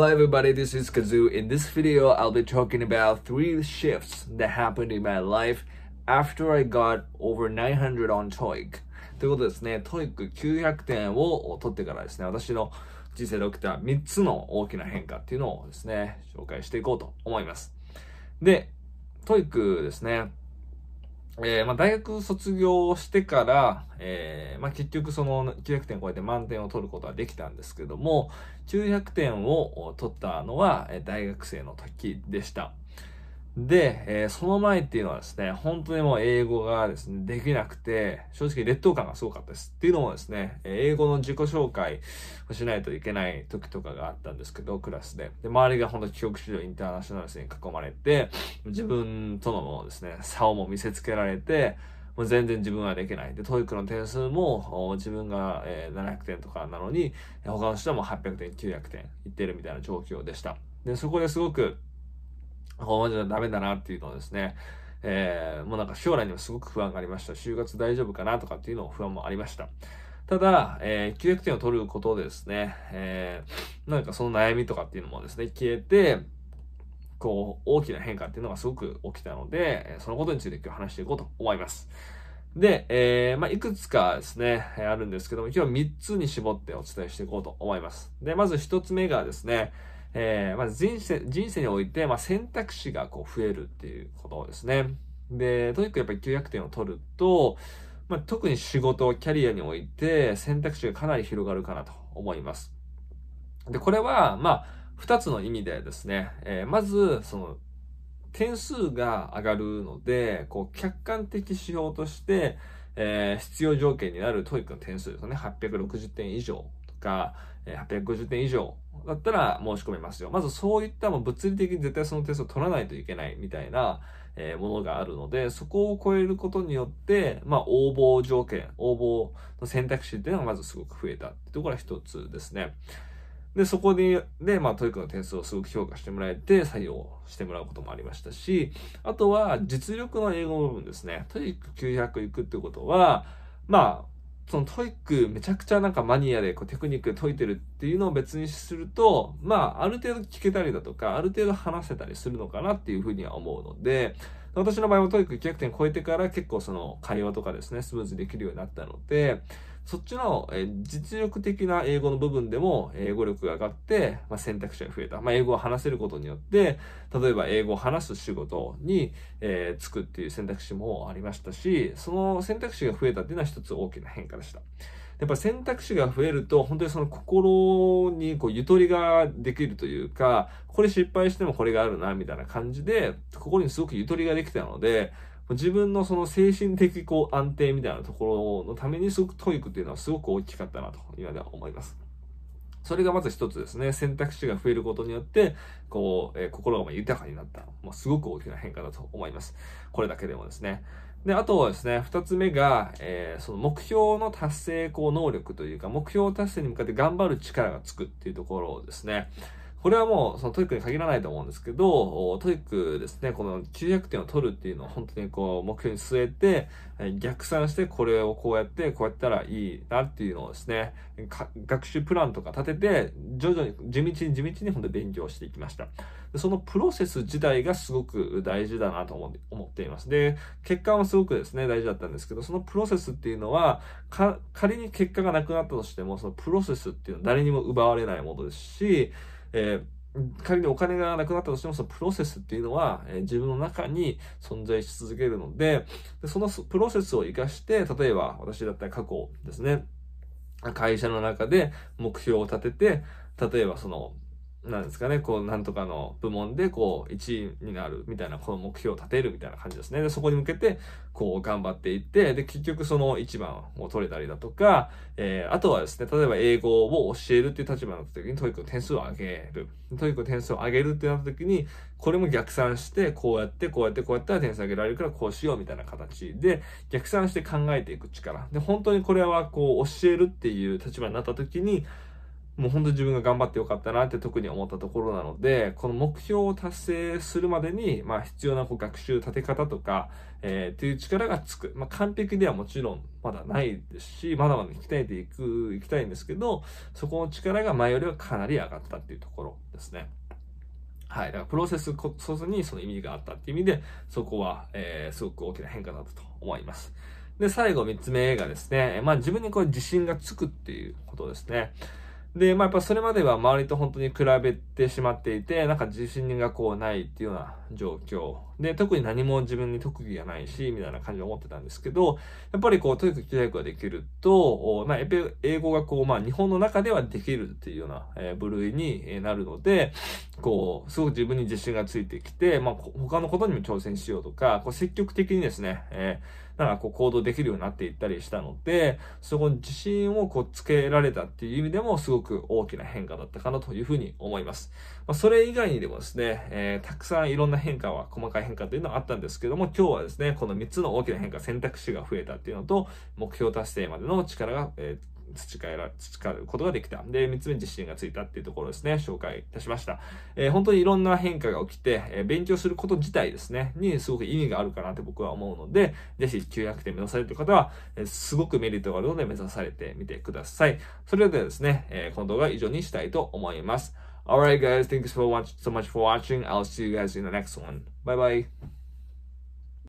Hello everybody, this is Kazoo. In this video, I'll be talking about three shifts that happened in my life after I got over 900 on TOEIC. ということですね、TOEIC900 点を取ってからですね、私の人生で起きた3つの大きな変化っていうのをですね、紹介していこうと思います。で、TOEIC ですね、えー、まあ、大学卒業してから、えー、まあ、結局その900点超えて満点を取ることはできたんですけども、900点を取ったのは大学生の時でした。で、えー、その前っていうのはですね、本当にもう英語がですね、できなくて、正直劣等感がすごかったです。っていうのもですね、英語の自己紹介をしないといけない時とかがあったんですけど、クラスで。で、周りが本当帰国子女、インターナショナルに囲まれて、自分とのもですね、差をも見せつけられて、もう全然自分はできない。で、 TOEIC の点数も自分が、え、700点とかなのに、他の人はもう800点、900点いってるみたいな状況でした。で、そこですごく、このままじゃダメだなっていうのをですね、えー、もうなんか将来にもすごく不安がありました。就活大丈夫かなとかっていうのも不安もありました。ただ、えー、900点を取ることでですね、えー、なんかその悩みとかっていうのもですね、消えて、こう、大きな変化っていうのがすごく起きたので、そのことについて今日話していこうと思います。で、えー、まあ、いくつかですね、あるんですけども、今日は3つに絞ってお伝えしていこうと思います。で、まず1つ目がですね、えー、まず人生、人生において、まあ、選択肢がこう増えるっていうことですね。で、とにかくやっぱり900点を取ると、まあ、特に仕事、キャリアにおいて選択肢がかなり広がるかなと思います。で、これは、まあ、二つの意味でですね、えー、まず、その、点数が上がるので、こう、客観的指標として、えー、必要条件になる TOEIC の点数ですね。860点以上とか、えー、850点以上だったら申し込めますよ。まずそういったもう物理的に絶対その点数を取らないといけないみたいな、え、ものがあるので、そこを超えることによって、まあ、応募条件、応募の選択肢っていうのがまずすごく増えたってところが一つですね。で、そこで、で、まあ、 TOEIC の点数をすごく評価してもらえて、採用してもらうこともありましたし、あとは、実力の英語の部分ですね。 TOEIC 900行くってことは、まあ、その TOEIC めちゃくちゃなんかマニアでこうテクニック解いてるっていうのを別にすると、まあ、ある程度聞けたりだとか、ある程度話せたりするのかなっていうふうには思うので、私の場合も TOEIC 900点超えてから結構その会話とかですね、スムーズにできるようになったので、そっちの、え実力的な英語の部分でも英語力が上がって、まあ、選択肢が増えた。まあ、英語を話せることによって、例えば英語を話す仕事に、えー、つくっていう選択肢もありましたし、その選択肢が増えたっていうのは一つ大きな変化でした。やっぱ選択肢が増えると、本当にその心にこうゆとりができるというか、これ失敗してもこれがあるな、みたいな感じで、心にすごくゆとりができたので、自分のその精神的こう安定みたいなところのためにすごく TOEIC っていうのはすごく大きかったなと今では思います。それがまず一つですね。選択肢が増えることによって、こう、えー、心が豊かになった。もうすごく大きな変化だと思います。これだけでもですね。で、あとはですね、二つ目が、えー、その目標の達成こう能力というか、目標達成に向かって頑張る力がつくっていうところですね。これはもう、その TOEIC に限らないと思うんですけど、 TOEIC ですね、この900点を取るっていうのを本当にこう、目標に据えて、逆算してこれをこうやって、こうやったらいいなっていうのをですね、学習プランとか立てて、徐々に、地道に地道に本当に勉強していきました。そのプロセス自体がすごく大事だなと思っています。で、結果もすごくですね、大事だったんですけど、そのプロセスっていうのは、仮に結果がなくなったとしても、そのプロセスっていうのは誰にも奪われないものですし、えー、仮にお金がなくなったとしても、そのプロセスっていうのは、えー、自分の中に存在し続けるのでで、そのプロセスを活かして、例えば私だったら過去ですね、会社の中で目標を立てて、例えばその、なんですかね、こう、なんとかの部門で、こう、1位になるみたいな、この目標を立てるみたいな感じですね。で、そこに向けて、こう、頑張っていって、で、結局その1番を取れたりだとか、えー、あとはですね、例えば英語を教えるっていう立場になった時に、 TOEIC の点数を上げる。 TOEIC の点数を上げるってなった時に、これも逆算して、こうやって、こうやって、こうやったら点数上げられるから、こうしようみたいな形で、逆算して考えていく力。で、本当にこれは、こう、教えるっていう立場になった時に、もう本当に自分が頑張ってよかったなって特に思ったところなので、この目標を達成するまでに、まあ必要なこう学習立て方とか、えー、っていう力がつく。まあ完璧ではもちろんまだないですし、まだまだ鍛えていく、いきたいんですけど、そこの力が前よりはかなり上がったっていうところですね。はい。だからプロセスこそにその意味があったっていう意味で、そこは、えー、すごく大きな変化だったと思います。で、最後三つ目がですね、まあ自分にこう自信がつくっていうことですね。で、まあやっぱそれまでは周りと本当に比べてしまっていて、なんか自信がこうないっていうような状況。で、特に何も自分に特技がないし、みたいな感じで思ってたんですけど、やっぱりこう、とにかく教育ができると、まあ、英語がこう、まあ日本の中ではできるっていうような、え部類になるので、こう、すごく自分に自信がついてきて、まあ他のことにも挑戦しようとか、こう積極的にですね、えーなんかこう行動できるようになっていったりしたので、そこに自信をこうつけられたっていう意味でもすごく大きな変化だったかなというふうに思います。まあ、それ以外にでもですね、えー、たくさんいろんな変化は、細かい変化というのはあったんですけども、今日はですね、この3つの大きな変化、選択肢が増えたっていうのと、目標達成までの力が、えー培えら、培うことができた。で、三つ目自信がついたっていうところですね、紹介いたしました。えー、本当にいろんな変化が起きて、えー、勉強すること自体ですね、にすごく意味があるかなって僕は思うので、ぜひ900点目指されている方は、えー、すごくメリットがあるので目指されてみてください。それではですね、えこの動画は以上にしたいと思います。Alright guys, thanks for watch, so much for watching. I'll see you guys in the next one. Bye bye.